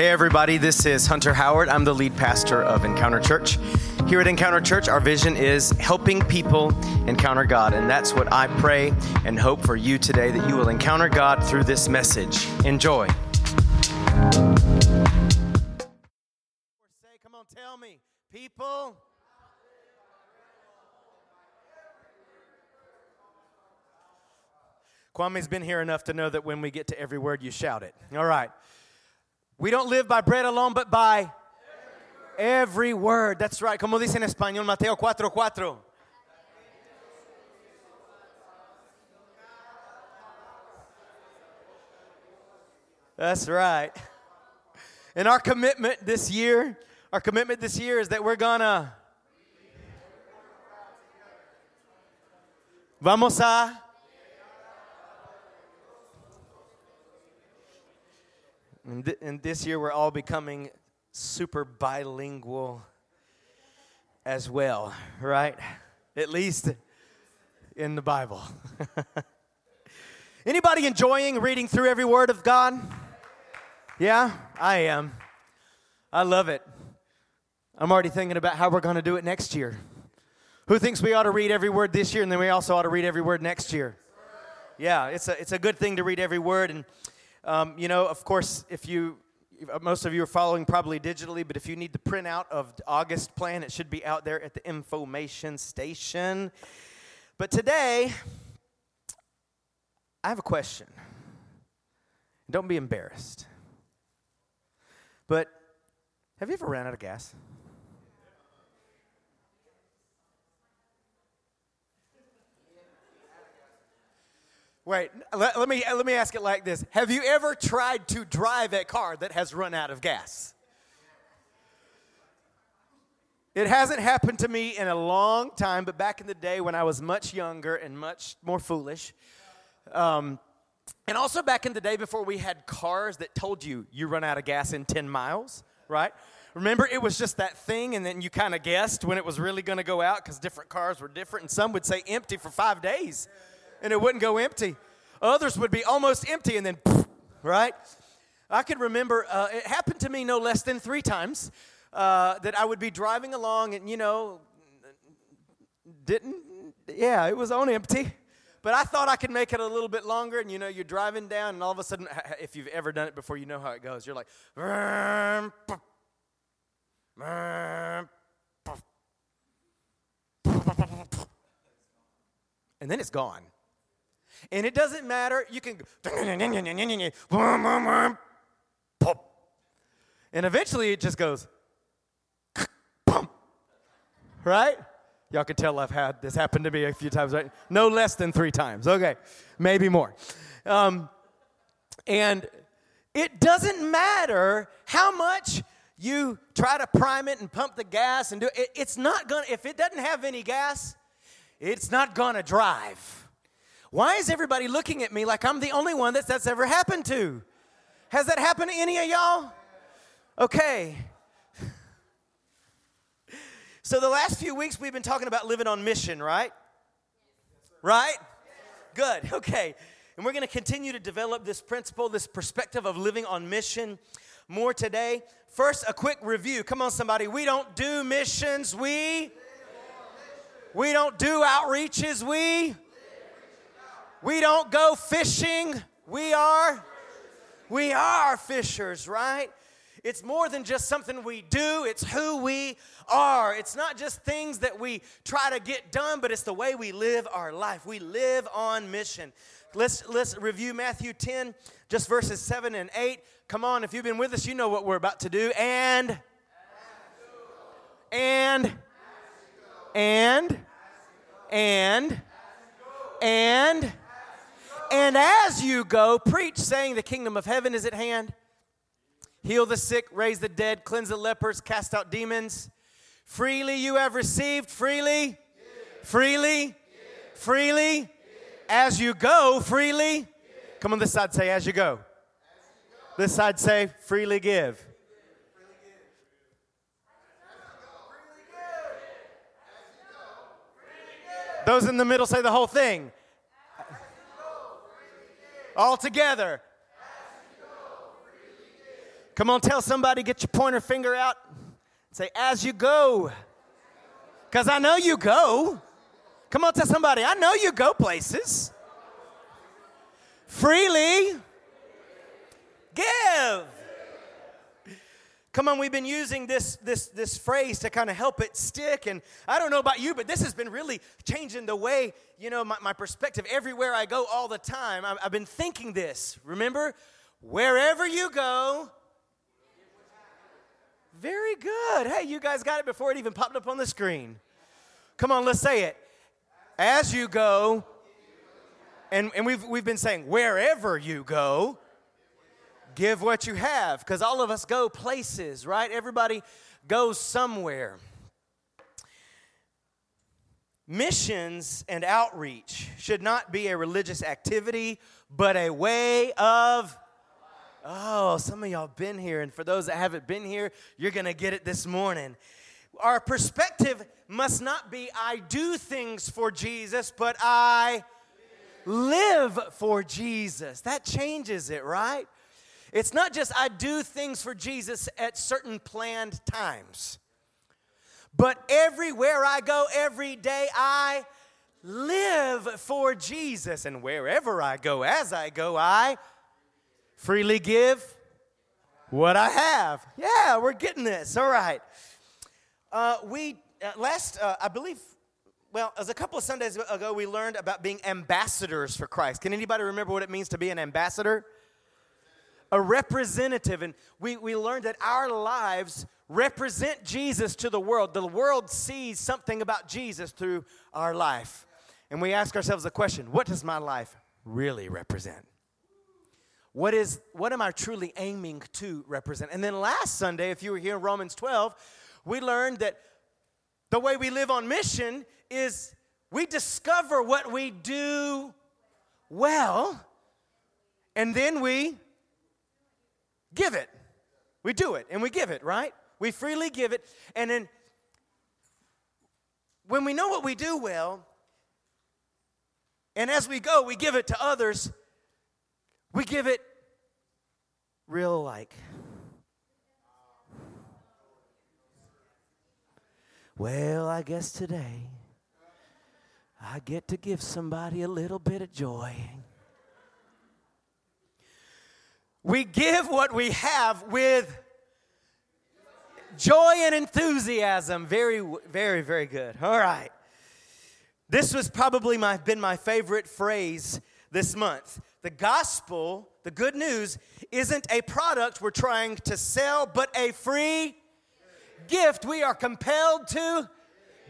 Hey, everybody, this is Hunter Howard. I'm the lead pastor of Encounter Church. Here at Encounter Church, our vision is helping people encounter God. And that's what I pray and hope for you today that you will encounter God through this message. Enjoy. Say, come on, tell me, people. Kwame's been here enough to know that when we get to every word, you shout it. All right. We don't live by bread alone, but by every word. That's right. Como dice en español Mateo 4:4. 4. That's right. And our commitment this year, our commitment this year is that we're gonna Vamos a And, th- and this year we're all becoming super bilingual as well, right? At least in the Bible. Anybody enjoying reading through every word of God? Yeah, I am. I love it. I'm already thinking about how we're going to do it next year. Who thinks we ought to read every word this year and then we also ought to read every word next year? Yeah, it's a, it's a good thing to read every word. And um, you know, of course, if you, most of you are following probably digitally, but if you need the printout of August plan, it should be out there at the information station. But today, I have a question. Don't be embarrassed. But have you ever ran out of gas? Wait, let, let, me, let me ask it like this Have you ever tried to drive a car that has run out of gas? It hasn't happened to me in a long time, but back in the day when I was much younger and much more foolish, um, and also back in the day before we had cars that told you you run out of gas in 10 miles, right? Remember, it was just that thing, and then you kind of guessed when it was really going to go out because different cars were different, and some would say empty for five days and it wouldn't go empty. Others would be almost empty and then, right? I can remember uh, it happened to me no less than three times uh, that I would be driving along and, you know, didn't, yeah, it was on empty. But I thought I could make it a little bit longer, and you know, you're driving down, and all of a sudden, if you've ever done it before, you know how it goes. You're like, and then it's gone. And it doesn't matter, you can. And eventually it just goes, right? Y'all can tell I've had this happen to me a few times, right? No less than three times. Okay, maybe more. Um, and it doesn't matter how much you try to prime it and pump the gas and do it, it's not gonna, if it doesn't have any gas, it's not gonna drive. Why is everybody looking at me like I'm the only one that that's ever happened to? Has that happened to any of y'all? Okay. So, the last few weeks we've been talking about living on mission, right? Right? Good, okay. And we're going to continue to develop this principle, this perspective of living on mission more today. First, a quick review. Come on, somebody. We don't do missions, we. We don't do outreaches, we. We don't go fishing. We are we are fishers, right? It's more than just something we do, it's who we are. It's not just things that we try to get done, but it's the way we live our life. We live on mission. Let's let's review Matthew 10 just verses 7 and 8. Come on, if you've been with us, you know what we're about to do. And and and and and and as you go, preach, saying, The kingdom of heaven is at hand. Heal the sick, raise the dead, cleanse the lepers, cast out demons. Freely you have received, freely, Give. freely, freely. As you go, freely. Come on this side, say, As you go. As you go. This side, say, Freely give. Those in the middle say the whole thing. All together. Come on, tell somebody, get your pointer finger out. Say, as you go. Because I know you go. Come on, tell somebody, I know you go places. Freely give. Come on, we've been using this, this, this phrase to kind of help it stick. And I don't know about you, but this has been really changing the way, you know, my, my perspective everywhere I go all the time. I've, I've been thinking this. Remember, wherever you go, very good. Hey, you guys got it before it even popped up on the screen. Come on, let's say it. As you go, and, and we've, we've been saying, wherever you go, give what you have because all of us go places, right? Everybody goes somewhere. Missions and outreach should not be a religious activity, but a way of. Oh, some of y'all been here, and for those that haven't been here, you're gonna get it this morning. Our perspective must not be I do things for Jesus, but I live for Jesus. That changes it, right? It's not just I do things for Jesus at certain planned times, but everywhere I go, every day, I live for Jesus. And wherever I go, as I go, I freely give what I have. Yeah, we're getting this. All right. Uh, we, uh, last, uh, I believe, well, as a couple of Sundays ago, we learned about being ambassadors for Christ. Can anybody remember what it means to be an ambassador? A representative. And we, we learned that our lives represent Jesus to the world. The world sees something about Jesus through our life. And we ask ourselves the question what does my life really represent? What is what am I truly aiming to represent? And then last Sunday, if you were here in Romans 12, we learned that the way we live on mission is we discover what we do well, and then we give it. We do it and we give it, right? We freely give it. And then when we know what we do well, and as we go, we give it to others, we give it real like. Well, I guess today I get to give somebody a little bit of joy. We give what we have with joy and enthusiasm. Very, very, very good. All right. This was probably my, been my favorite phrase this month. The gospel, the good news, isn't a product we're trying to sell, but a free gift we are compelled to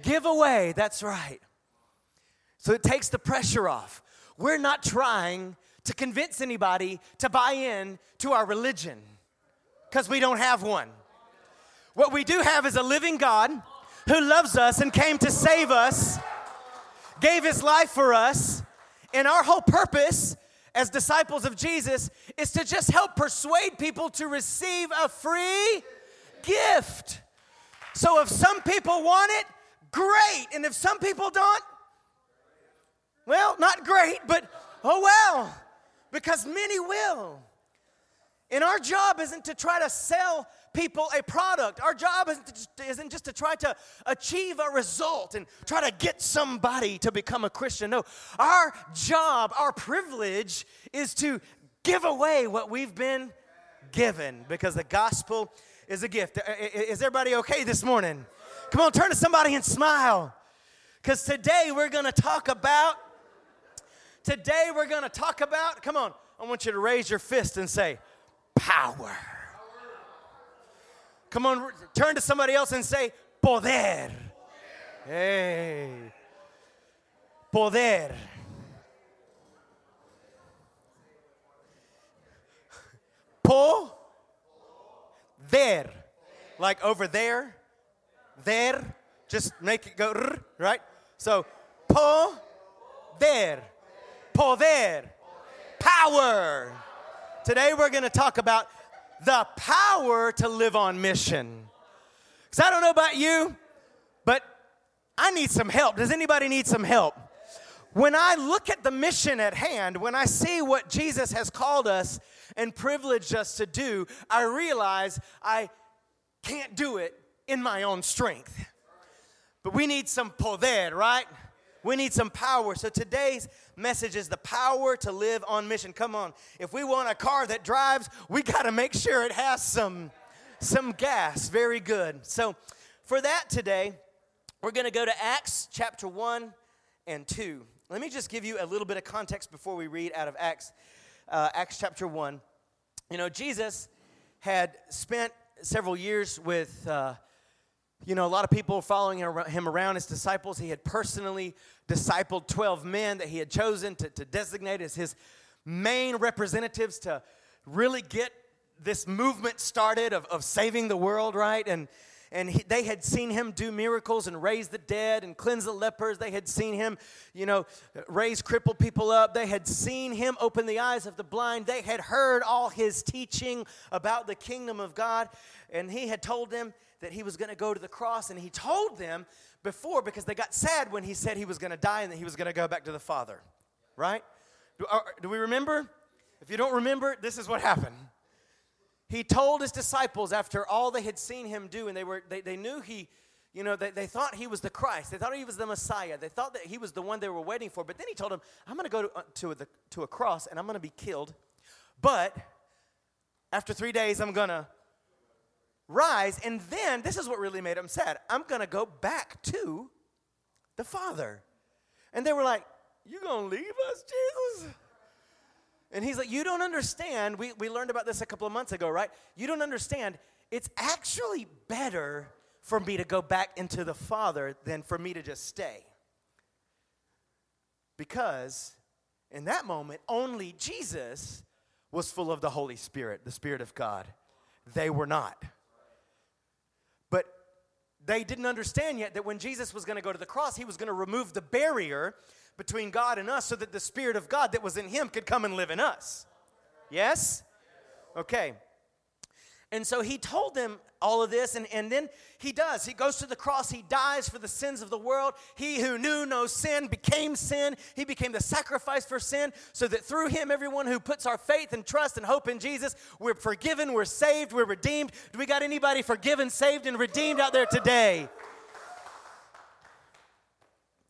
give away. That's right. So it takes the pressure off. We're not trying to convince anybody to buy in to our religion because we don't have one. What we do have is a living God who loves us and came to save us, gave his life for us, and our whole purpose as disciples of Jesus is to just help persuade people to receive a free gift. So if some people want it, great. And if some people don't, well, not great, but oh well because many will. And our job isn't to try to sell people a product. Our job isn't just to try to achieve a result and try to get somebody to become a Christian. No, our job, our privilege is to give away what we've been given because the gospel is a gift. Uh, uh, uh, is everybody okay this morning? Come on, turn to somebody and smile. Because today we're going to talk about Today we're going to talk about, come on, I want you to raise your fist and say, power. Come on, turn to somebody else and say, poder. Hey. Poder. Po. There. Like over there. There. Just make it go, right? So, po. There poder, power. Today we're going to talk about the power to live on mission. Because I don't know about you, but I need some help. Does anybody need some help? when I look at the mission at hand, when I see what Jesus has called us and privileged us to do, I realize I can't do it in my own strength. But we need some poder, right? We need some power. So today's message is the power to live on mission. Come on. If we want a car that drives, we got to make sure it has some some gas. Very good. So for that today, we're going to go to Acts chapter 1 and 2. Let me just give you a little bit of context before we read out of Acts, uh, Acts chapter 1. You know, Jesus had spent several years with, uh, you know, a lot of people were following him around, his disciples. He had personally discipled 12 men that he had chosen to, to designate as his main representatives to really get this movement started of, of saving the world, right? And and he, they had seen him do miracles and raise the dead and cleanse the lepers. They had seen him, you know, raise crippled people up. They had seen him open the eyes of the blind. They had heard all his teaching about the kingdom of God. And he had told them that he was going to go to the cross. And he told them before because they got sad when he said he was going to die and that he was going to go back to the Father. Right? Do, are, do we remember? If you don't remember, this is what happened he told his disciples after all they had seen him do, and they, were, they, they knew he, you know, they, they thought he was the Christ. They thought he was the Messiah. They thought that he was the one they were waiting for. But then he told them, I'm going to go to, uh, to, the, to a cross and I'm going to be killed. But after three days, I'm going to rise. And then, this is what really made him sad I'm going to go back to the Father. And they were like, You going to leave us, Jesus? And he's like, You don't understand. We, we learned about this a couple of months ago, right? You don't understand. It's actually better for me to go back into the Father than for me to just stay. Because in that moment, only Jesus was full of the Holy Spirit, the Spirit of God. They were not. They didn't understand yet that when Jesus was going to go to the cross, he was going to remove the barrier between God and us so that the Spirit of God that was in him could come and live in us. Yes? Okay. And so he told them all of this, and, and then he does. He goes to the cross, he dies for the sins of the world. He who knew no sin became sin. He became the sacrifice for sin, so that through him, everyone who puts our faith and trust and hope in Jesus, we're forgiven, we're saved, we're redeemed. Do we got anybody forgiven, saved, and redeemed out there today?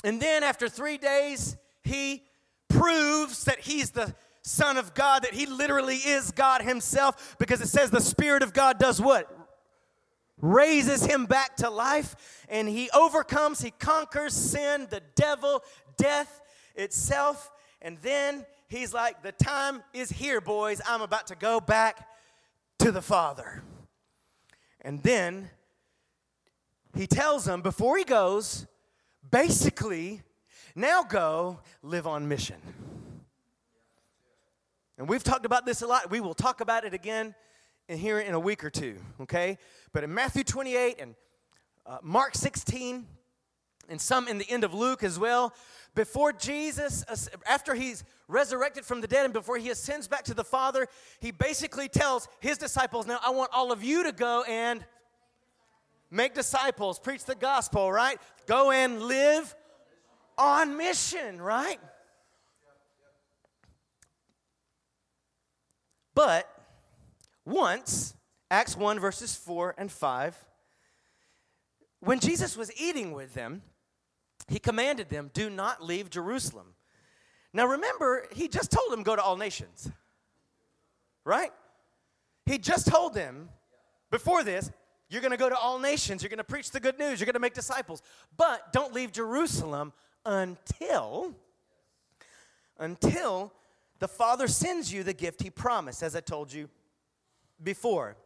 And then after three days, he proves that he's the Son of God, that he literally is God himself, because it says the Spirit of God does what? Raises him back to life, and he overcomes, he conquers sin, the devil, death itself. And then he's like, The time is here, boys. I'm about to go back to the Father. And then he tells them before he goes, Basically, now go live on mission. And we've talked about this a lot. We will talk about it again in here in a week or two, okay? But in Matthew 28 and uh, Mark 16, and some in the end of Luke as well, before Jesus, after he's resurrected from the dead and before he ascends back to the Father, he basically tells his disciples, Now I want all of you to go and make disciples, preach the gospel, right? Go and live on mission, right? But once, Acts 1, verses 4 and 5, when Jesus was eating with them, he commanded them, Do not leave Jerusalem. Now remember, he just told them, Go to all nations. Right? He just told them before this, you're going to go to all nations. You're going to preach the good news. You're going to make disciples. But don't leave Jerusalem until until the Father sends you the gift he promised as I told you before.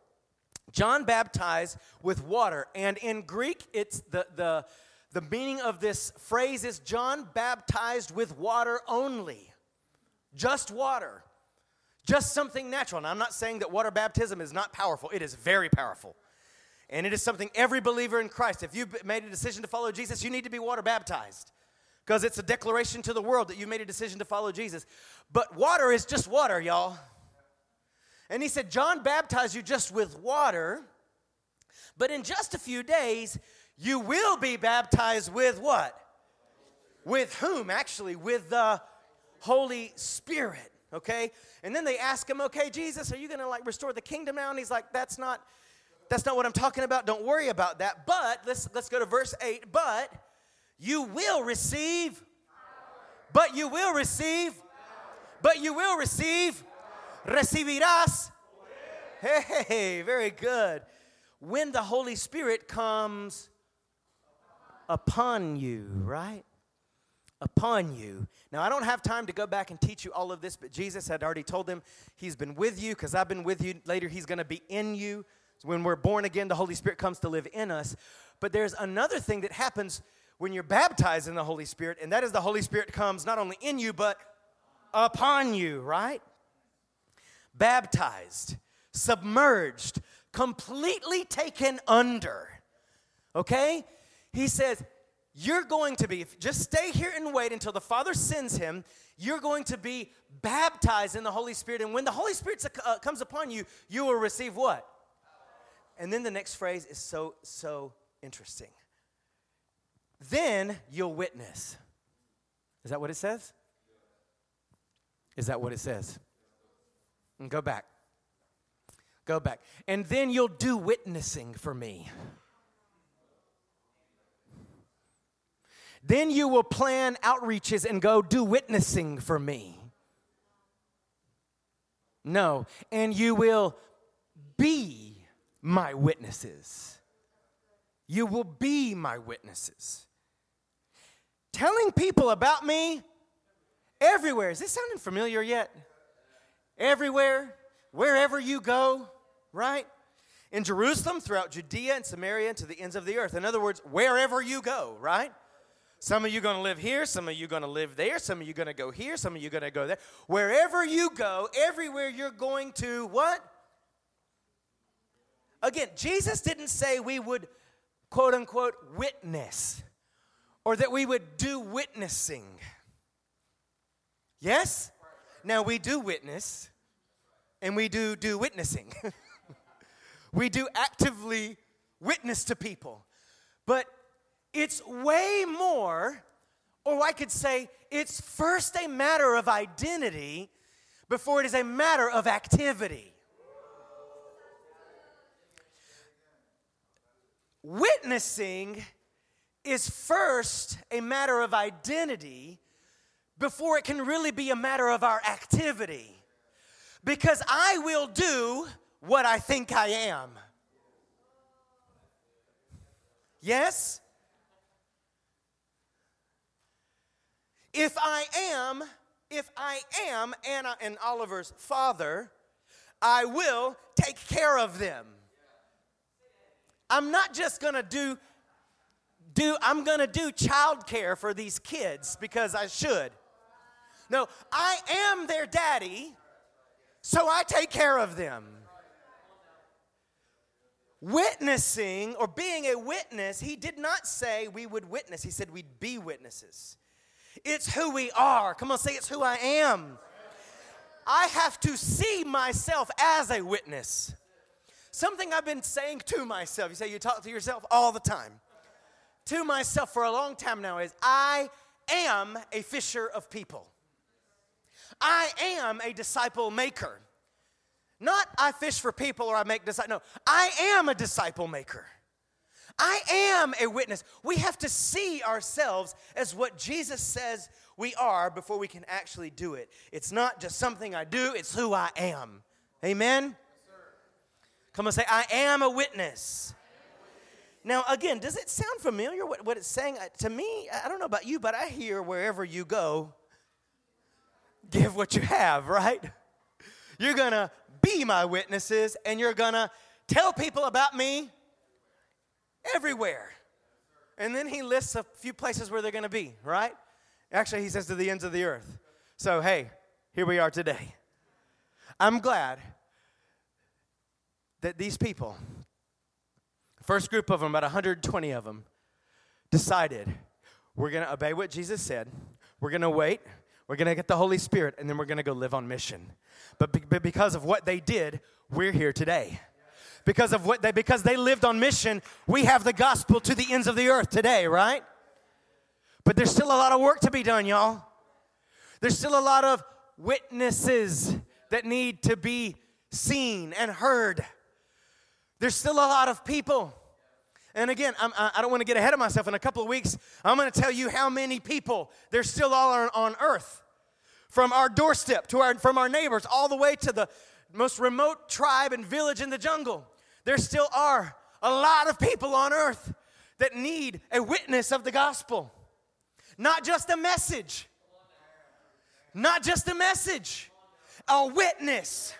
John baptized with water and in Greek it's the the the meaning of this phrase is John baptized with water only. Just water. Just something natural. And I'm not saying that water baptism is not powerful. It is very powerful. And it is something every believer in Christ, if you've made a decision to follow Jesus, you need to be water baptized because it's a declaration to the world that you made a decision to follow Jesus. But water is just water, y'all. And he said, John baptized you just with water, but in just a few days, you will be baptized with what? With whom? Actually, with the Holy Spirit. Okay? And then they ask him, okay, Jesus, are you gonna like restore the kingdom now? And he's like, that's not that's not what I'm talking about. Don't worry about that. But let's let's go to verse 8. But you will receive, but you will receive, but you will receive, recibirás. Hey, very good. When the Holy Spirit comes upon you, right? Upon you. Now, I don't have time to go back and teach you all of this, but Jesus had already told them He's been with you because I've been with you. Later, He's going to be in you. When we're born again, the Holy Spirit comes to live in us. But there's another thing that happens when you're baptized in the Holy Spirit, and that is the Holy Spirit comes not only in you, but upon you, right? Baptized, submerged, completely taken under. Okay? He says, You're going to be, just stay here and wait until the Father sends him. You're going to be baptized in the Holy Spirit. And when the Holy Spirit uh, comes upon you, you will receive what? And then the next phrase is so, so interesting. Then you'll witness. Is that what it says? Is that what it says? And go back. Go back. And then you'll do witnessing for me. Then you will plan outreaches and go do witnessing for me. No. And you will be my witnesses. You will be my witnesses. Telling people about me everywhere. Is this sounding familiar yet? Everywhere, wherever you go, right? In Jerusalem, throughout Judea and Samaria, and to the ends of the earth. In other words, wherever you go, right? Some of you are going to live here, some of you are going to live there, some of you are going to go here, some of you are going to go there. Wherever you go, everywhere you're going to what? Again, Jesus didn't say we would quote unquote witness or that we would do witnessing. Yes? Now we do witness and we do do witnessing. we do actively witness to people. But it's way more, or I could say it's first a matter of identity before it is a matter of activity. Witnessing is first a matter of identity before it can really be a matter of our activity. Because I will do what I think I am. Yes? If I am, if I am Anna and Oliver's father, I will take care of them. I'm not just gonna do do I'm gonna do childcare for these kids because I should. No, I am their daddy, so I take care of them. Witnessing or being a witness, he did not say we would witness, he said we'd be witnesses. It's who we are. Come on, say it's who I am. I have to see myself as a witness. Something I've been saying to myself. You say you talk to yourself all the time. To myself for a long time now is I am a fisher of people. I am a disciple maker. Not I fish for people or I make disciples. No, I am a disciple maker. I am a witness. We have to see ourselves as what Jesus says we are before we can actually do it. It's not just something I do, it's who I am. Amen? Come and say, I am a witness. Now, again, does it sound familiar what, what it's saying? Uh, to me, I don't know about you, but I hear wherever you go, give what you have, right? You're gonna be my witnesses and you're gonna tell people about me everywhere. And then he lists a few places where they're gonna be, right? Actually, he says to the ends of the earth. So, hey, here we are today. I'm glad that these people, first group of them, about 120 of them, decided we're gonna obey what Jesus said, we're gonna wait, we're going to get the Holy Spirit, and then we're going to go live on mission. But, be, but because of what they did, we're here today. Because of what they because they lived on mission, we have the gospel to the ends of the earth today, right? But there's still a lot of work to be done, y'all. There's still a lot of witnesses that need to be seen and heard. There's still a lot of people. And again, I'm, I do not want to get ahead of myself. In a couple of weeks, I'm going to tell you how many people there's still all on, on earth. From our doorstep to our, from our neighbors, all the way to the most remote tribe and village in the jungle. There still are a lot of people on earth that need a witness of the gospel. Not just a message, not just a message, a witness.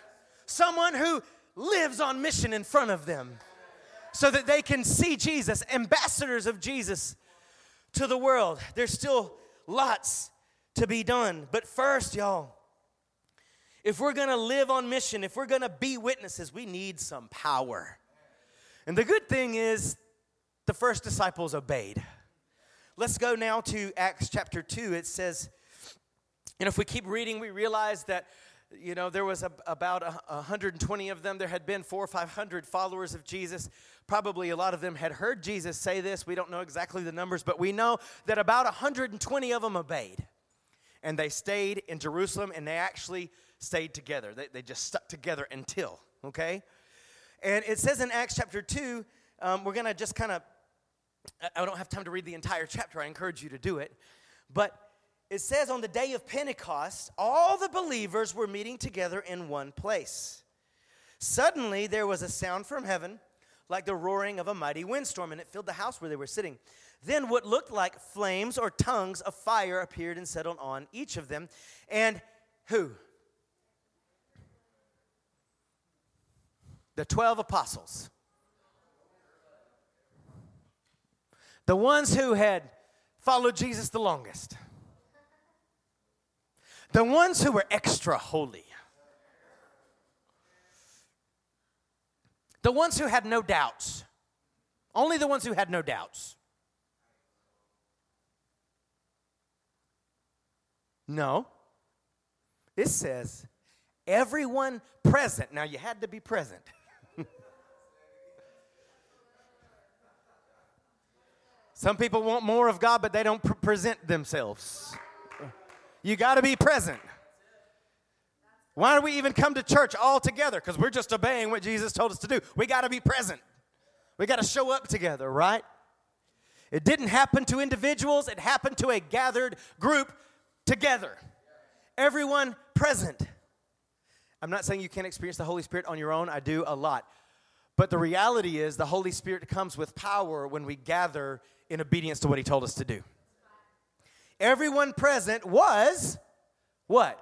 Someone who lives on mission in front of them so that they can see Jesus, ambassadors of Jesus to the world. There's still lots to be done. But first, y'all, if we're gonna live on mission, if we're gonna be witnesses, we need some power. And the good thing is, the first disciples obeyed. Let's go now to Acts chapter 2. It says, and if we keep reading, we realize that you know there was a, about a, 120 of them. There had been four or 500 followers of jesus. Probably a lot of them had heard jesus say this. We don't know exactly the numbers but we know that about 120 of them obeyed. And they stayed in jerusalem and they actually stayed together. They, they just stuck together until okay? And it says in acts chapter 2 um, we're going to just kind of i don't have time to read the entire chapter. I encourage you to do it. But it says on the day of Pentecost, all the believers were meeting together in one place. Suddenly, there was a sound from heaven like the roaring of a mighty windstorm, and it filled the house where they were sitting. Then, what looked like flames or tongues of fire appeared and settled on each of them. And who? The 12 apostles. The ones who had followed Jesus the longest the ones who were extra holy, the ones who had no doubts, only the ones who had no doubts. No. It says everyone present. Now, you had to be present. Some people want more of God, but they don't pr- present themselves. You got to be present. Why do we even come to church all together? Because we're just obeying what Jesus told us to do. We got to be present. We got to show up together, right? It didn't happen to individuals, it happened to a gathered group together. Everyone present. I'm not saying you can't experience the Holy Spirit on your own, I do a lot. But the reality is, the Holy Spirit comes with power when we gather in obedience to what He told us to do everyone present was what?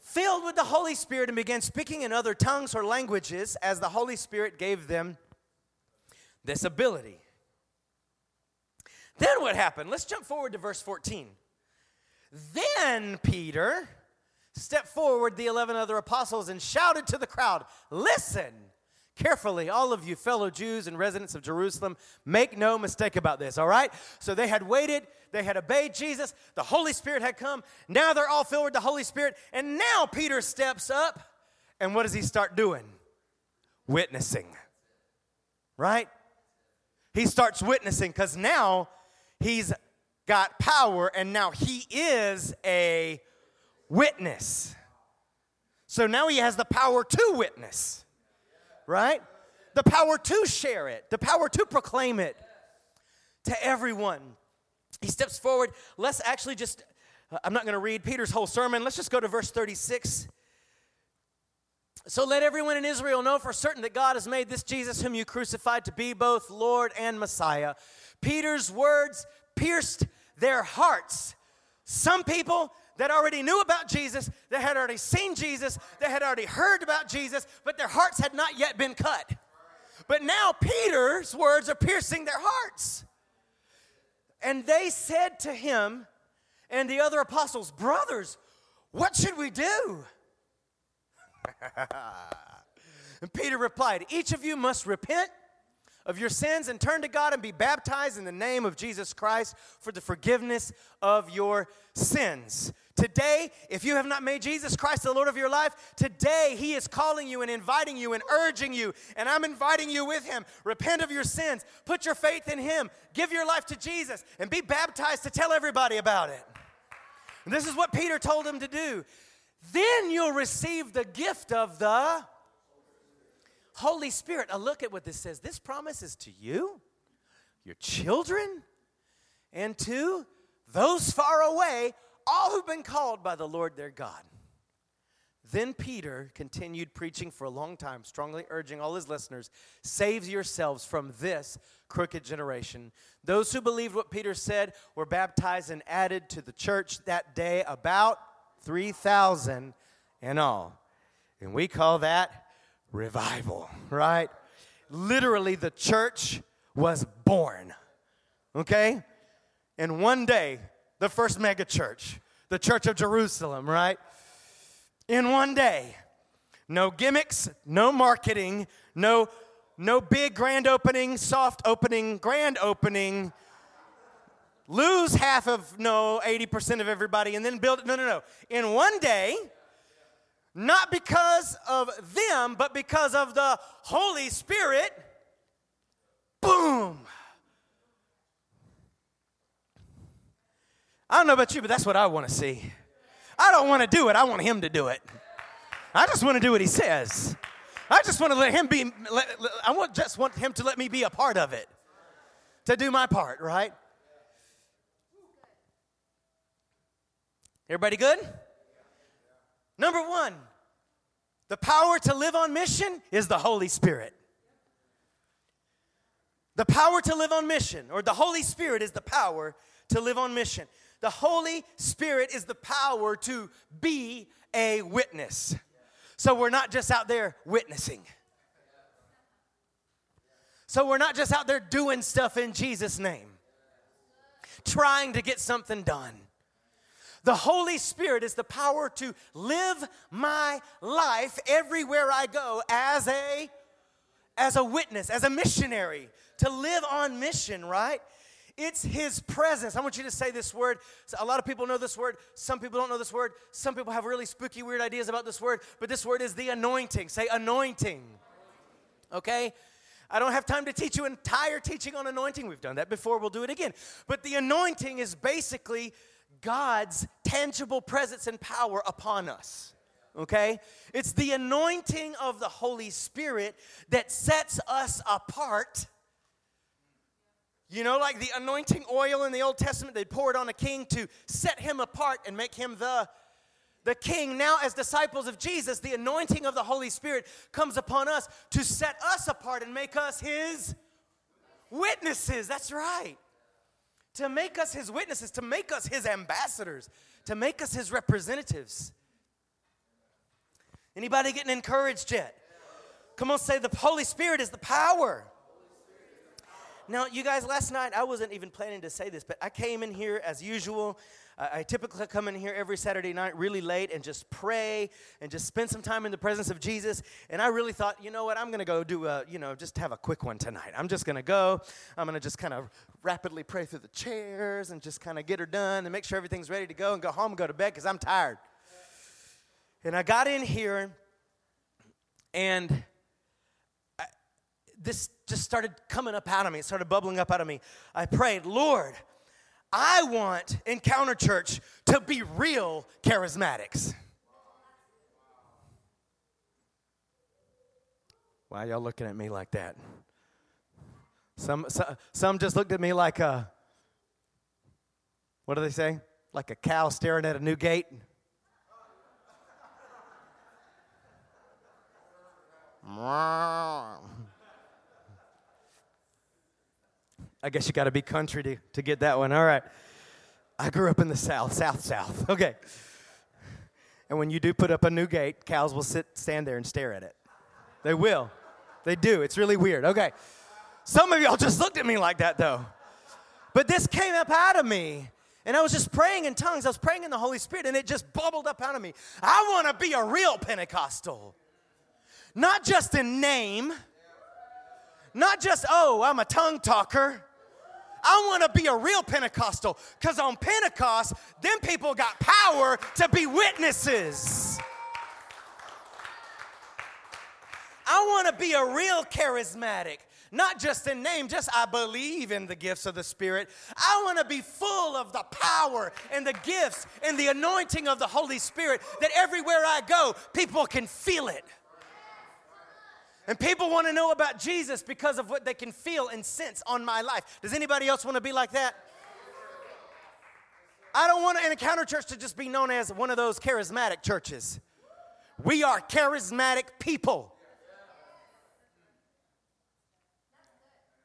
Filled with the Holy Spirit and began speaking in other tongues or languages as the Holy Spirit gave them this ability. Then what happened? Let's jump forward to verse 14. Then Peter stepped forward, the 11 other apostles, and shouted to the crowd, Listen carefully, all of you fellow Jews and residents of Jerusalem, make no mistake about this, all right? So they had waited they had obeyed Jesus. The Holy Spirit had come. Now they're all filled with the Holy Spirit. And now Peter steps up. And what does he start doing? Witnessing. Right? He starts witnessing because now he's got power and now he is a witness. So now he has the power to witness, right? The power to share it, the power to proclaim it to everyone he steps forward. Let's actually just, uh, I'm not going to read Peter's whole sermon. Let's just go to verse 36. So let everyone in Israel know for certain that God has made this Jesus, whom you crucified, to be both Lord and Messiah. Peter's words pierced their hearts. Some people that already knew about Jesus, that had already seen Jesus, that had already heard about Jesus, but their hearts had not yet been cut. But now Peter's words are piercing their hearts. And they said to him and the other apostles, Brothers, what should we do? and Peter replied, Each of you must repent of your sins and turn to God and be baptized in the name of Jesus Christ for the forgiveness of your sins. Today, if you have not made Jesus Christ the Lord of your life, today He is calling you and inviting you and urging you, and I'm inviting you with Him. Repent of your sins, put your faith in Him, give your life to Jesus, and be baptized to tell everybody about it. And this is what Peter told him to do. Then you'll receive the gift of the Holy Spirit. Now, look at what this says. This promise is to you, your children, and to those far away, all who've been called by the Lord their God. Then Peter continued preaching for a long time, strongly urging all his listeners save yourselves from this crooked generation. Those who believed what Peter said were baptized and added to the church that day about 3,000 in all. And we call that revival, right? Literally, the church was born, okay? And one day, the first mega church, the church of Jerusalem, right? In one day, no gimmicks, no marketing, no no big grand opening, soft opening, grand opening. Lose half of no 80% of everybody and then build it. No, no, no. In one day, not because of them, but because of the Holy Spirit. Boom. I don't know about you, but that's what I want to see. I don't want to do it, I want Him to do it. I just want to do what He says. I just want to let Him be, let, I want, just want Him to let me be a part of it, to do my part, right? Everybody good? Number one, the power to live on mission is the Holy Spirit. The power to live on mission, or the Holy Spirit is the power to live on mission. The Holy Spirit is the power to be a witness. So we're not just out there witnessing. So we're not just out there doing stuff in Jesus' name, trying to get something done. The Holy Spirit is the power to live my life everywhere I go as a as a witness, as a missionary, to live on mission, right? It's His presence. I want you to say this word. A lot of people know this word. Some people don't know this word. Some people have really spooky, weird ideas about this word. But this word is the anointing. Say anointing. Okay? I don't have time to teach you entire teaching on anointing. We've done that before. We'll do it again. But the anointing is basically God's tangible presence and power upon us. Okay? It's the anointing of the Holy Spirit that sets us apart. You know, like the anointing oil in the Old Testament, they pour it on a king to set him apart and make him the the king, now as disciples of Jesus, the anointing of the Holy Spirit comes upon us to set us apart and make us his witnesses. That's right to make us his witnesses, to make us his ambassadors, to make us his representatives. Anybody getting encouraged yet? Come on, say the Holy Spirit is the power. Now, you guys, last night I wasn't even planning to say this, but I came in here as usual I typically come in here every Saturday night really late and just pray and just spend some time in the presence of Jesus. And I really thought, you know what, I'm going to go do a, you know, just have a quick one tonight. I'm just going to go. I'm going to just kind of rapidly pray through the chairs and just kind of get her done and make sure everything's ready to go and go home and go to bed because I'm tired. And I got in here and I, this just started coming up out of me. It started bubbling up out of me. I prayed, Lord, I want Encounter Church to be real charismatics. Why y'all looking at me like that? Some, some, some just looked at me like a, what do they say? Like a cow staring at a new gate. I guess you got to be country to, to get that one. All right. I grew up in the South, South, South. Okay. And when you do put up a new gate, cows will sit, stand there and stare at it. They will. They do. It's really weird. Okay. Some of y'all just looked at me like that, though. But this came up out of me. And I was just praying in tongues. I was praying in the Holy Spirit, and it just bubbled up out of me. I want to be a real Pentecostal, not just in name Not just, oh, I'm a tongue talker. I want to be a real Pentecostal because on Pentecost, them people got power to be witnesses. I want to be a real charismatic, not just in name, just I believe in the gifts of the Spirit. I want to be full of the power and the gifts and the anointing of the Holy Spirit that everywhere I go, people can feel it. And people want to know about Jesus because of what they can feel and sense on my life. Does anybody else want to be like that? I don't want to encounter church to just be known as one of those charismatic churches. We are charismatic people.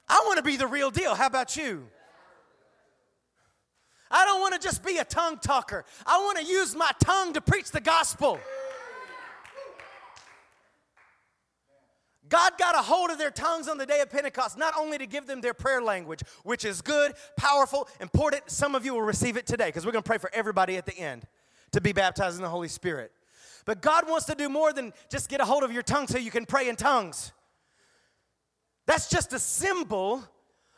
I want to be the real deal. How about you? I don't want to just be a tongue talker. I want to use my tongue to preach the gospel. God got a hold of their tongues on the day of Pentecost, not only to give them their prayer language, which is good, powerful, important. Some of you will receive it today because we're going to pray for everybody at the end to be baptized in the Holy Spirit. But God wants to do more than just get a hold of your tongue so you can pray in tongues. That's just a symbol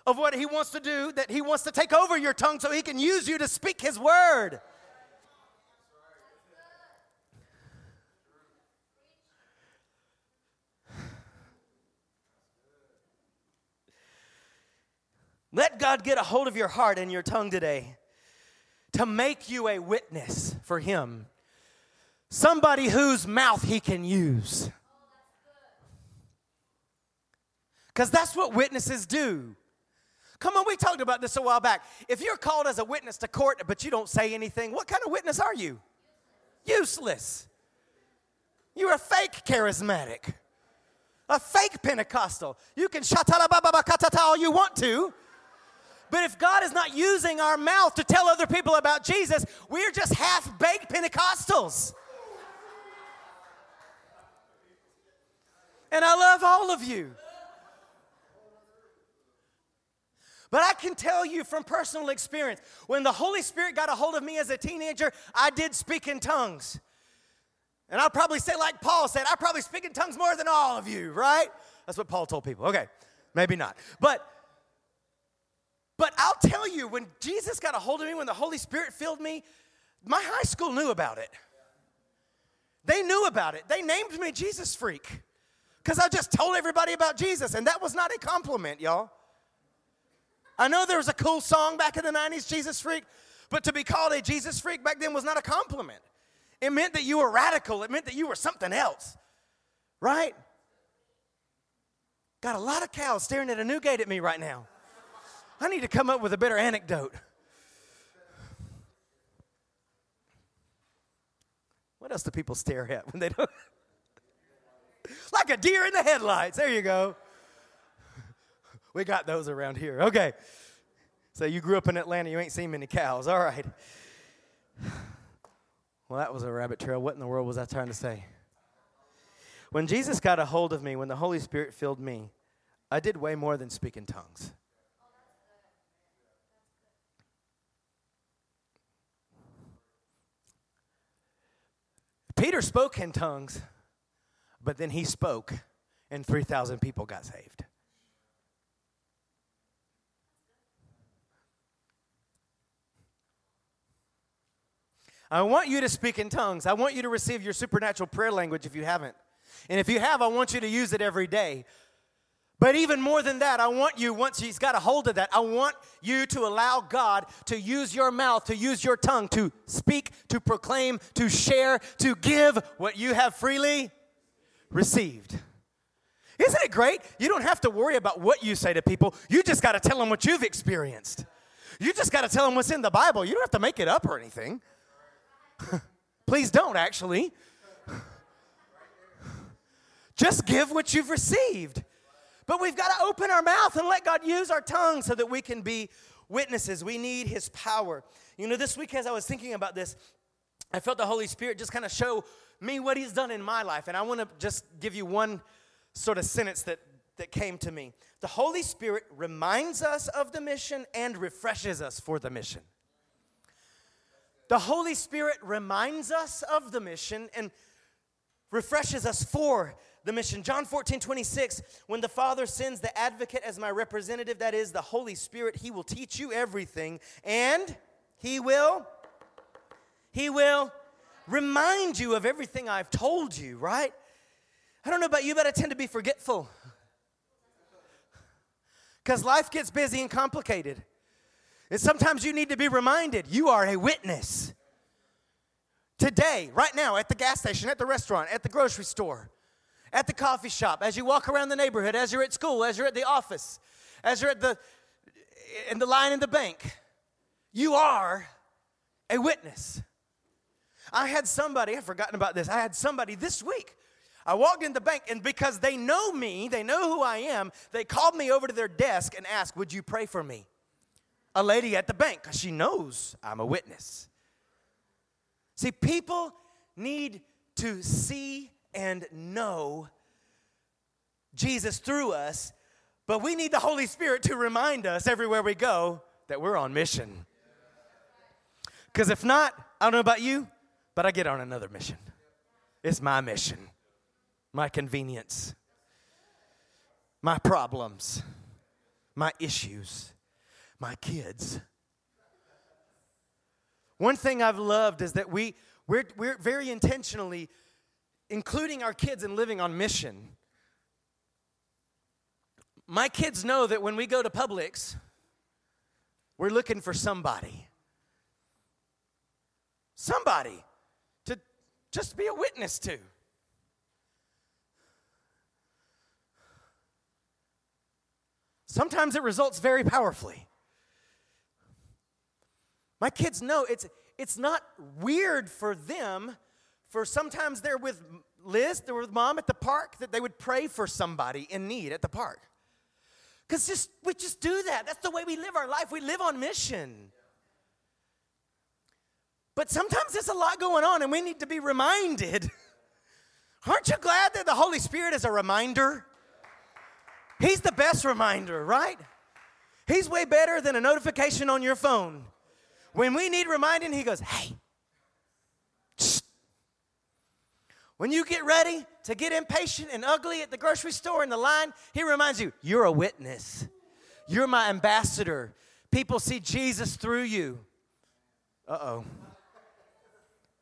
of what He wants to do, that He wants to take over your tongue so He can use you to speak His word. Let God get a hold of your heart and your tongue today to make you a witness for Him. Somebody whose mouth He can use. Because that's what witnesses do. Come on, we talked about this a while back. If you're called as a witness to court, but you don't say anything, what kind of witness are you? Useless. You're a fake charismatic, a fake Pentecostal. You can shatalababakatata all you want to, but if God is not using our mouth to tell other people about Jesus, we're just half baked Pentecostals. And I love all of you. But I can tell you from personal experience, when the Holy Spirit got a hold of me as a teenager, I did speak in tongues. And I'll probably say, like Paul said, I probably speak in tongues more than all of you, right? That's what Paul told people. Okay, maybe not. But but I'll tell you, when Jesus got a hold of me, when the Holy Spirit filled me, my high school knew about it. They knew about it. They named me Jesus Freak because I just told everybody about Jesus, and that was not a compliment, y'all. I know there was a cool song back in the 90s, Jesus Freak, but to be called a Jesus Freak back then was not a compliment. It meant that you were radical, it meant that you were something else, right? Got a lot of cows staring at a new gate at me right now. I need to come up with a better anecdote. What else do people stare at when they don't? like a deer in the headlights. There you go. We got those around here. Okay. So you grew up in Atlanta, you ain't seen many cows. All right. Well, that was a rabbit trail. What in the world was I trying to say? When Jesus got a hold of me, when the Holy Spirit filled me, I did way more than speak in tongues. Peter spoke in tongues, but then he spoke, and 3,000 people got saved. I want you to speak in tongues. I want you to receive your supernatural prayer language if you haven't. And if you have, I want you to use it every day. But even more than that, I want you, once he's got a hold of that, I want you to allow God to use your mouth, to use your tongue, to speak, to proclaim, to share, to give what you have freely received. Isn't it great? You don't have to worry about what you say to people. You just got to tell them what you've experienced. You just got to tell them what's in the Bible. You don't have to make it up or anything. Please don't, actually. Just give what you've received. But we've got to open our mouth and let God use our tongue so that we can be witnesses. We need His power. You know, this week as I was thinking about this, I felt the Holy Spirit just kind of show me what He's done in my life. And I want to just give you one sort of sentence that, that came to me. The Holy Spirit reminds us of the mission and refreshes us for the mission. The Holy Spirit reminds us of the mission and refreshes us for the mission. John 14, 26, when the Father sends the advocate as my representative, that is the Holy Spirit, he will teach you everything and he will, he will remind you of everything I've told you, right? I don't know about you, but I tend to be forgetful. Because life gets busy and complicated. And sometimes you need to be reminded you are a witness. Today, right now, at the gas station, at the restaurant, at the grocery store, at the coffee shop, as you walk around the neighborhood, as you're at school, as you're at the office, as you're at the in the line in the bank, you are a witness. I had somebody, I've forgotten about this. I had somebody this week. I walked in the bank, and because they know me, they know who I am, they called me over to their desk and asked, Would you pray for me? A lady at the bank, because she knows I'm a witness. See, people need to see and know Jesus through us, but we need the Holy Spirit to remind us everywhere we go that we're on mission. Because if not, I don't know about you, but I get on another mission. It's my mission, my convenience, my problems, my issues, my kids. One thing I've loved is that we, we're, we're very intentionally including our kids in living on mission. My kids know that when we go to Publix, we're looking for somebody. Somebody to just be a witness to. Sometimes it results very powerfully. My kids know it's, it's not weird for them, for sometimes they're with Liz, they're with mom at the park, that they would pray for somebody in need at the park. Because just we just do that. That's the way we live our life. We live on mission. But sometimes there's a lot going on and we need to be reminded. Aren't you glad that the Holy Spirit is a reminder? He's the best reminder, right? He's way better than a notification on your phone. When we need reminding, he goes, hey. When you get ready to get impatient and ugly at the grocery store in the line, he reminds you, you're a witness. You're my ambassador. People see Jesus through you. Uh oh.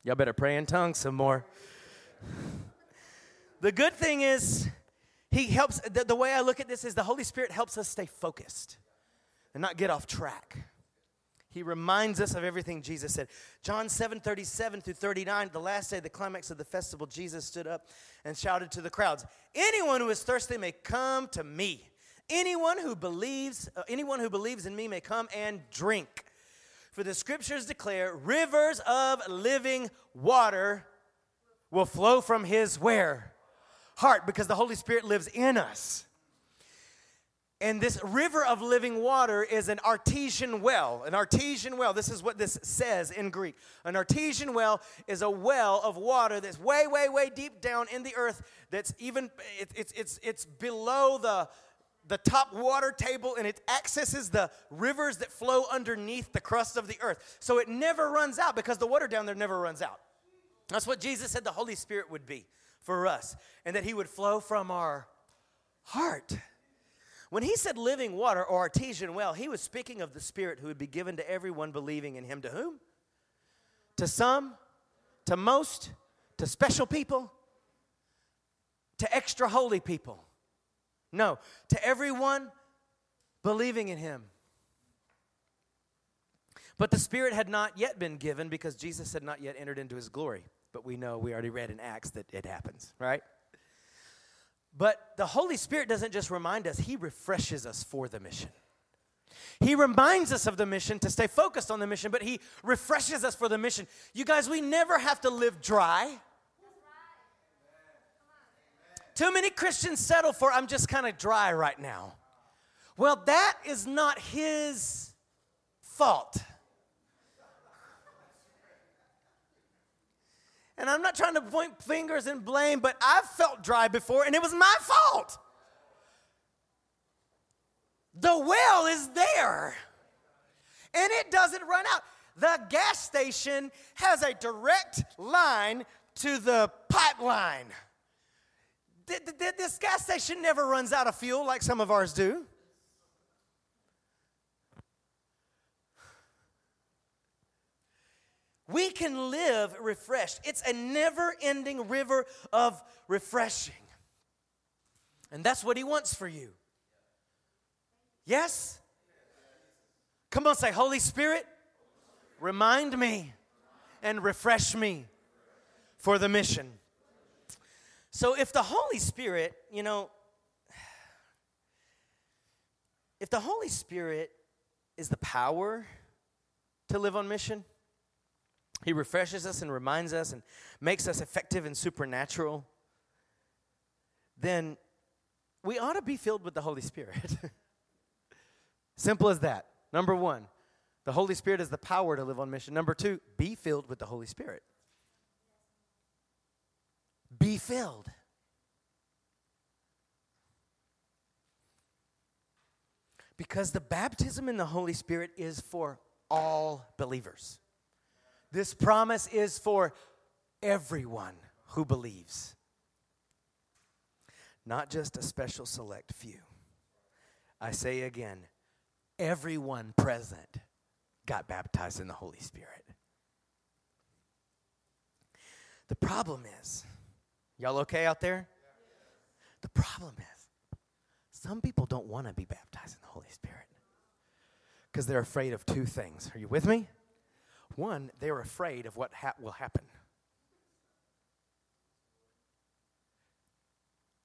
Y'all better pray in tongues some more. The good thing is, he helps, the, the way I look at this is the Holy Spirit helps us stay focused and not get off track. He reminds us of everything Jesus said. John 7 37 through 39, the last day, the climax of the festival, Jesus stood up and shouted to the crowds Anyone who is thirsty may come to me. Anyone who believes, uh, anyone who believes in me may come and drink. For the scriptures declare rivers of living water will flow from his where? Heart, because the Holy Spirit lives in us. And this river of living water is an artesian well. An artesian well, this is what this says in Greek. An artesian well is a well of water that's way, way, way deep down in the earth, that's even, it, it's, it's, it's below the, the top water table and it accesses the rivers that flow underneath the crust of the earth. So it never runs out because the water down there never runs out. That's what Jesus said the Holy Spirit would be for us, and that He would flow from our heart. When he said living water or artesian well, he was speaking of the Spirit who would be given to everyone believing in him. To whom? To some, to most, to special people, to extra holy people. No, to everyone believing in him. But the Spirit had not yet been given because Jesus had not yet entered into his glory. But we know, we already read in Acts that it happens, right? But the Holy Spirit doesn't just remind us, He refreshes us for the mission. He reminds us of the mission to stay focused on the mission, but He refreshes us for the mission. You guys, we never have to live dry. Too many Christians settle for, I'm just kind of dry right now. Well, that is not His fault. And I'm not trying to point fingers and blame, but I've felt dry before and it was my fault. The well is there and it doesn't run out. The gas station has a direct line to the pipeline. th- th- this gas station never runs out of fuel like some of ours do. We can live refreshed. It's a never ending river of refreshing. And that's what He wants for you. Yes? Come on, say, Holy Spirit, remind me and refresh me for the mission. So, if the Holy Spirit, you know, if the Holy Spirit is the power to live on mission, He refreshes us and reminds us and makes us effective and supernatural, then we ought to be filled with the Holy Spirit. Simple as that. Number one, the Holy Spirit is the power to live on mission. Number two, be filled with the Holy Spirit. Be filled. Because the baptism in the Holy Spirit is for all believers. This promise is for everyone who believes, not just a special select few. I say again, everyone present got baptized in the Holy Spirit. The problem is, y'all okay out there? The problem is, some people don't want to be baptized in the Holy Spirit because they're afraid of two things. Are you with me? One, they're afraid of what ha- will happen.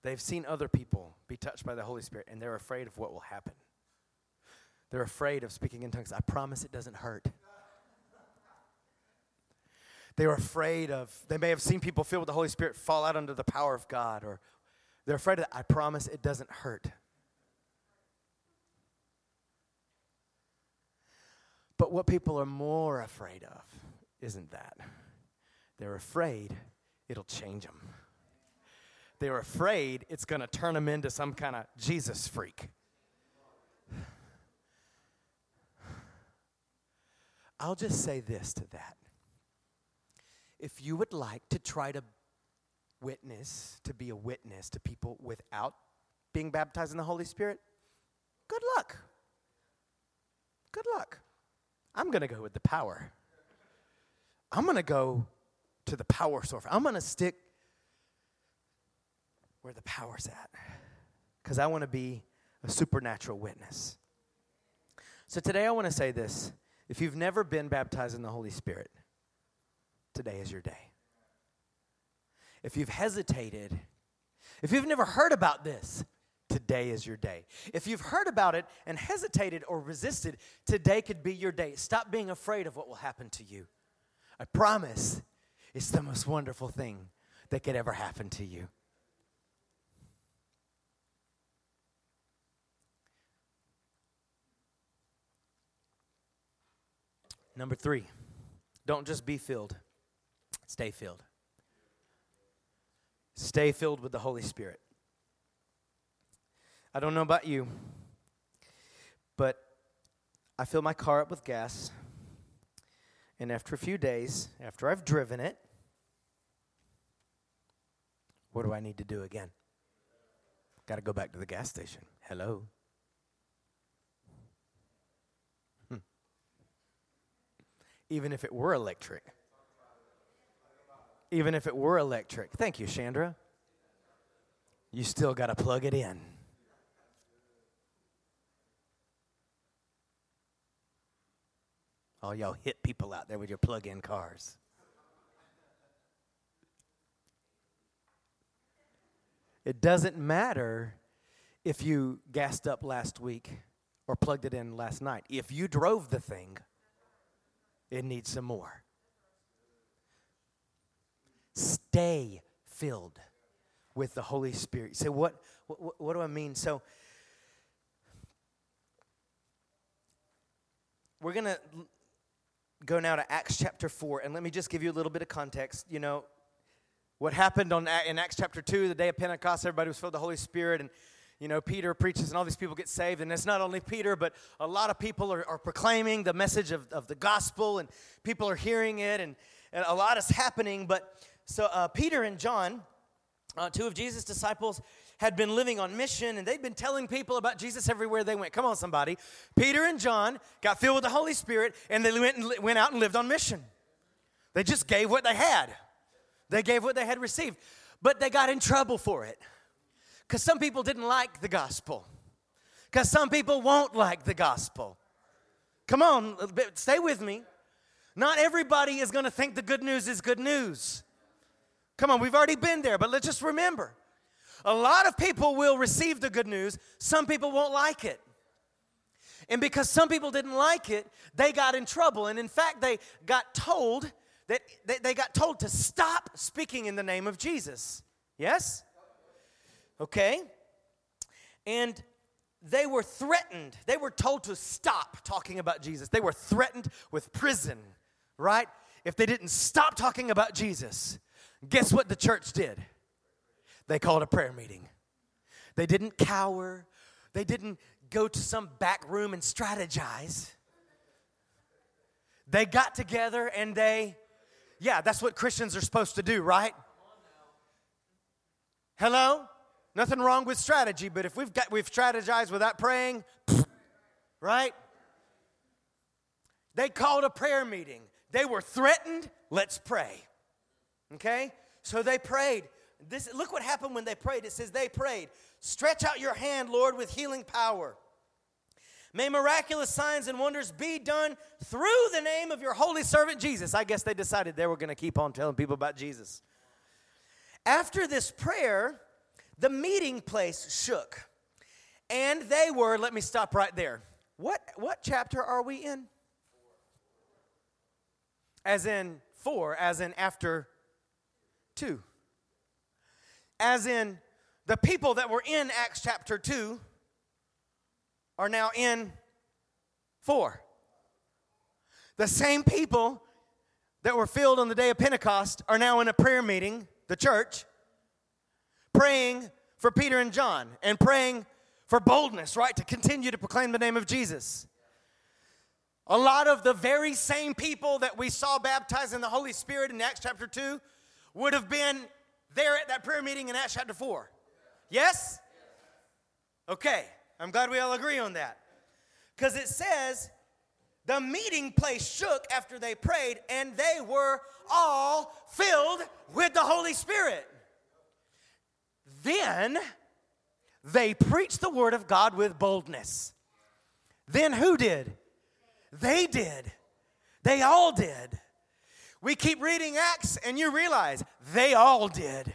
They've seen other people be touched by the Holy Spirit and they're afraid of what will happen. They're afraid of speaking in tongues. I promise it doesn't hurt. They were afraid of, they may have seen people filled with the Holy Spirit fall out under the power of God, or they're afraid of, I promise it doesn't hurt. But what people are more afraid of isn't that. They're afraid it'll change them. They're afraid it's going to turn them into some kind of Jesus freak. I'll just say this to that. If you would like to try to witness, to be a witness to people without being baptized in the Holy Spirit, good luck. Good luck. I'm going to go with the power. I'm going to go to the power source. I'm going to stick where the power's at because I want to be a supernatural witness. So today I want to say this if you've never been baptized in the Holy Spirit, today is your day. If you've hesitated, if you've never heard about this, today is your day. If you've heard about it and hesitated or resisted, today could be your day. Stop being afraid of what will happen to you. I promise it's the most wonderful thing that could ever happen to you. Number three, don't just be filled, stay filled. Stay filled with the Holy Spirit. I don't know about you, but I fill my car up with gas, and after a few days, after I've driven it, what do I need to do again? Got to go back to the gas station. Hello. Hmm. even if it were electric. Even if it were electric. Thank you, Chandra. You still got to plug it in. All y'all hit people out there with your plug in cars. It doesn't matter if you gassed up last week or plugged it in last night. If you drove the thing, it needs some more. Stay filled with the Holy Spirit. Say, what, what, what do I mean? So, we're going to go now to Acts chapter 4, and let me just give you a little bit of context. You know, what happened on, in Acts chapter 2, the day of Pentecost, everybody was filled with the Holy Spirit, and you know, Peter preaches and all these people get saved. And it's not only Peter, but a lot of people are, are proclaiming the message of, of the gospel and people are hearing it and, and a lot is happening. But so uh, Peter and John, uh, two of Jesus' disciples had been living on mission and they'd been telling people about Jesus everywhere they went. Come on, somebody. Peter and John got filled with the Holy Spirit and they went, and li- went out and lived on mission. They just gave what they had, they gave what they had received. But they got in trouble for it because some people didn't like the gospel, because some people won't like the gospel. Come on, stay with me. Not everybody is going to think the good news is good news. Come on, we've already been there, but let's just remember a lot of people will receive the good news, some people won't like it. And because some people didn't like it, they got in trouble. And in fact, they got told that they got told to stop speaking in the name of Jesus. Yes? Okay. And they were threatened. They were told to stop talking about Jesus. They were threatened with prison, right? If they didn't stop talking about Jesus. Guess what the church did? They called a prayer meeting. They didn't cower, they didn't go to some back room and strategize. They got together and they, yeah, that's what Christians are supposed to do, right? Hello? Nothing wrong with strategy, but if we've got we've strategized without praying, right? They called a prayer meeting. They were threatened, let's pray. Okay? So they prayed. This, look what happened when they prayed. It says they prayed, Stretch out your hand, Lord, with healing power. May miraculous signs and wonders be done through the name of your holy servant Jesus. I guess they decided they were going to keep on telling people about Jesus. After this prayer, the meeting place shook. And they were, let me stop right there. What, what chapter are we in? As in four, as in after two. As in, the people that were in Acts chapter 2 are now in 4. The same people that were filled on the day of Pentecost are now in a prayer meeting, the church, praying for Peter and John and praying for boldness, right, to continue to proclaim the name of Jesus. A lot of the very same people that we saw baptized in the Holy Spirit in Acts chapter 2 would have been there at that prayer meeting in Acts chapter 4. Yes? Okay, I'm glad we all agree on that. Because it says the meeting place shook after they prayed, and they were all filled with the Holy Spirit. Then they preached the word of God with boldness. Then who did? They did. They all did. We keep reading Acts and you realize they all did.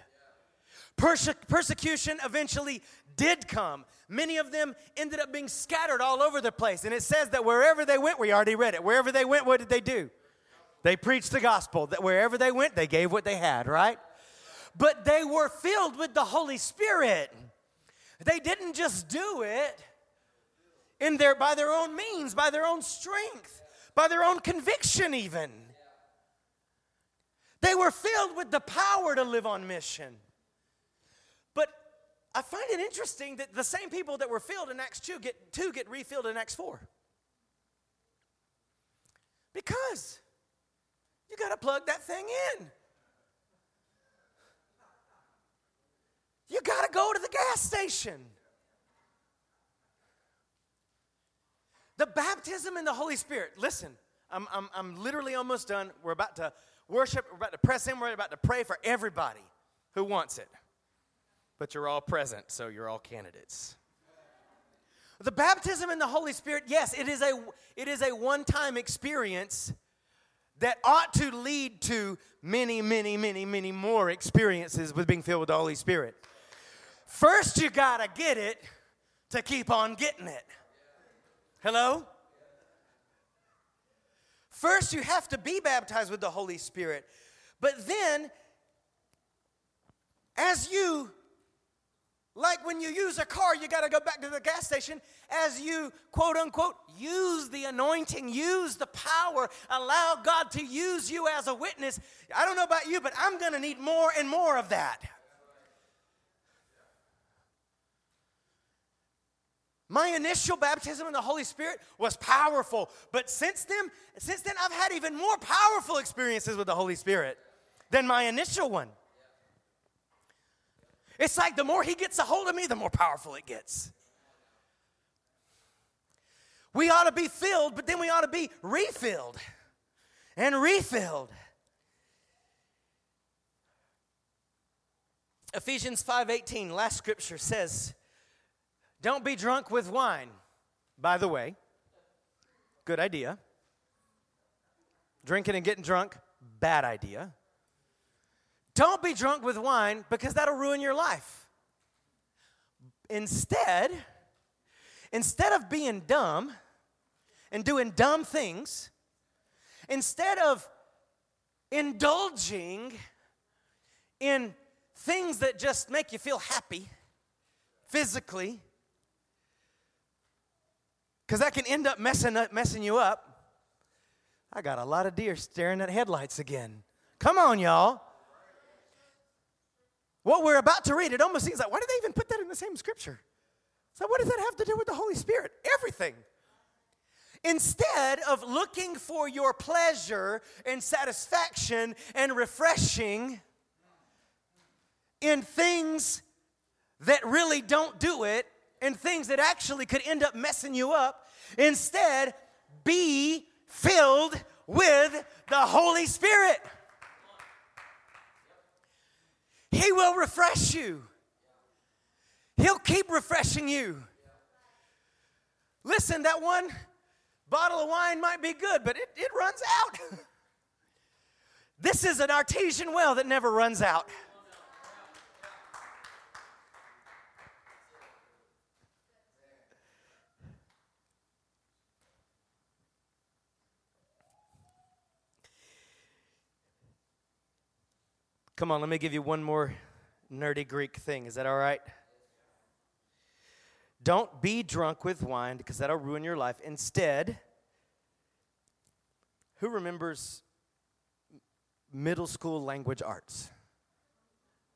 Perse- persecution eventually did come. Many of them ended up being scattered all over the place. And it says that wherever they went, we already read it. Wherever they went, what did they do? They preached the gospel. That wherever they went, they gave what they had, right? But they were filled with the Holy Spirit. They didn't just do it in their by their own means, by their own strength, by their own conviction even. They were filled with the power to live on mission. But I find it interesting that the same people that were filled in Acts 2 get, 2 get refilled in Acts 4. Because you got to plug that thing in. You got to go to the gas station. The baptism in the Holy Spirit. Listen, I'm, I'm, I'm literally almost done. We're about to worship, we're about to press in, we're about to pray for everybody who wants it. But you're all present, so you're all candidates. The baptism in the Holy Spirit, yes, it is a it is a one-time experience that ought to lead to many, many, many, many more experiences with being filled with the Holy Spirit. First, you gotta get it to keep on getting it. Hello? First, you have to be baptized with the Holy Spirit. But then, as you, like when you use a car, you got to go back to the gas station. As you, quote unquote, use the anointing, use the power, allow God to use you as a witness. I don't know about you, but I'm going to need more and more of that. My initial baptism in the Holy Spirit was powerful, but since then, since then I've had even more powerful experiences with the Holy Spirit than my initial one. It's like the more he gets a hold of me, the more powerful it gets. We ought to be filled, but then we ought to be refilled and refilled. Ephesians 5:18 last scripture says, "Don't be drunk with wine." By the way, good idea. Drinking and getting drunk, bad idea. Don't be drunk with wine because that'll ruin your life. Instead, instead of being dumb and doing dumb things, instead of indulging in things that just make you feel happy physically, because that can end up messing, up, messing you up. I got a lot of deer staring at headlights again. Come on, y'all. What we're about to read, it almost seems like, why did they even put that in the same scripture? So, what does that have to do with the Holy Spirit? Everything. Instead of looking for your pleasure and satisfaction and refreshing in things that really don't do it and things that actually could end up messing you up, instead, be filled with the Holy Spirit. He will refresh you. He'll keep refreshing you. Listen, that one bottle of wine might be good, but it, it runs out. this is an artesian well that never runs out. Come on, let me give you one more nerdy Greek thing. Is that all right? Don't be drunk with wine because that'll ruin your life. Instead, who remembers middle school language arts?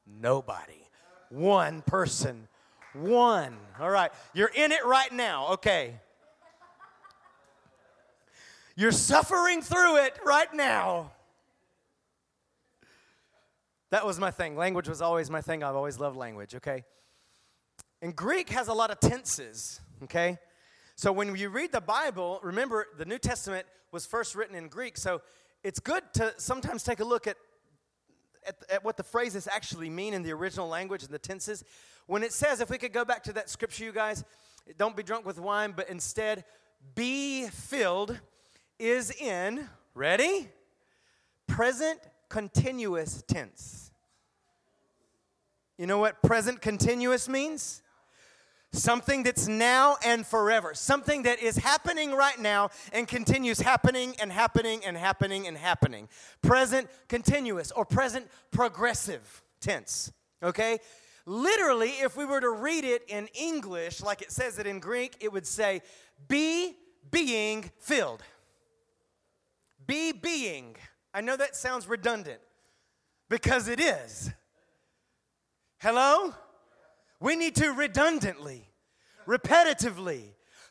Nobody. One person. One. All right. You're in it right now. Okay. You're suffering through it right now. That was my thing. Language was always my thing. I've always loved language, okay? And Greek has a lot of tenses, okay? So when you read the Bible, remember the New Testament was first written in Greek. So it's good to sometimes take a look at, at, at, what the phrases actually mean in the original language and the tenses. When it says, if we could go back to that scripture, you guys, don't be drunk with wine, but instead be filled, is in, ready? Present continuous tense. You know what present continuous means? Something that's now and forever. Something that is happening right now and continues happening and happening and happening and happening. Present continuous or present progressive tense. Okay? Literally, if we were to read it in English, like it says it in Greek, it would say, be being filled. Be being I know that sounds redundant because it is. Hello? We need to redundantly, repetitively,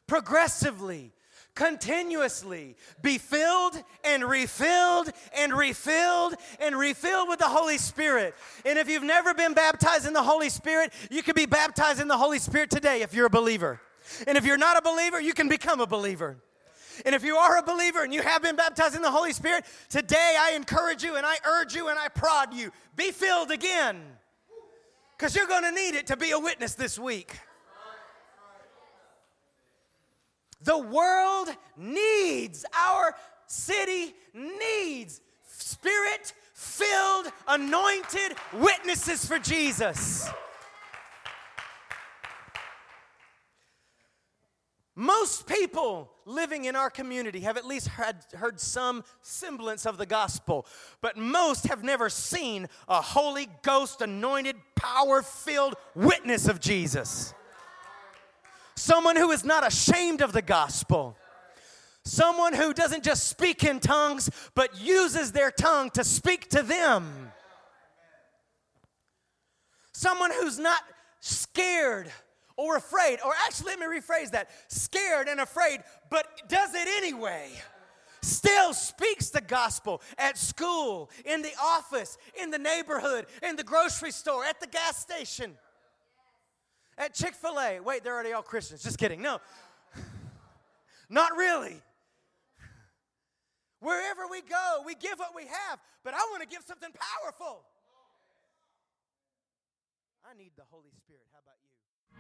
progressively, continuously be filled and refilled and refilled and refilled with the Holy Spirit. And if you've never been baptized in the Holy Spirit, you can be baptized in the Holy Spirit today if you're a believer. And if you're not a believer, you can become a believer. And if you are a believer and you have been baptized in the Holy Spirit, today I encourage you and I urge you and I prod you be filled again. Because you're going to need it to be a witness this week. The world needs, our city needs spirit filled, anointed witnesses for Jesus. Most people living in our community have at least heard, heard some semblance of the gospel, but most have never seen a Holy Ghost anointed, power filled witness of Jesus. Someone who is not ashamed of the gospel. Someone who doesn't just speak in tongues, but uses their tongue to speak to them. Someone who's not scared or afraid, or actually, let me rephrase that scared and afraid, but does it anyway. still speaks the gospel at school, in the office, in the neighborhood, in the grocery store, at the gas station, at Chick fil A. Wait, they're already all Christians. Just kidding. No, not really. Wherever we go, we give what we have, but I want to give something powerful. I need the Holy Spirit. How about you?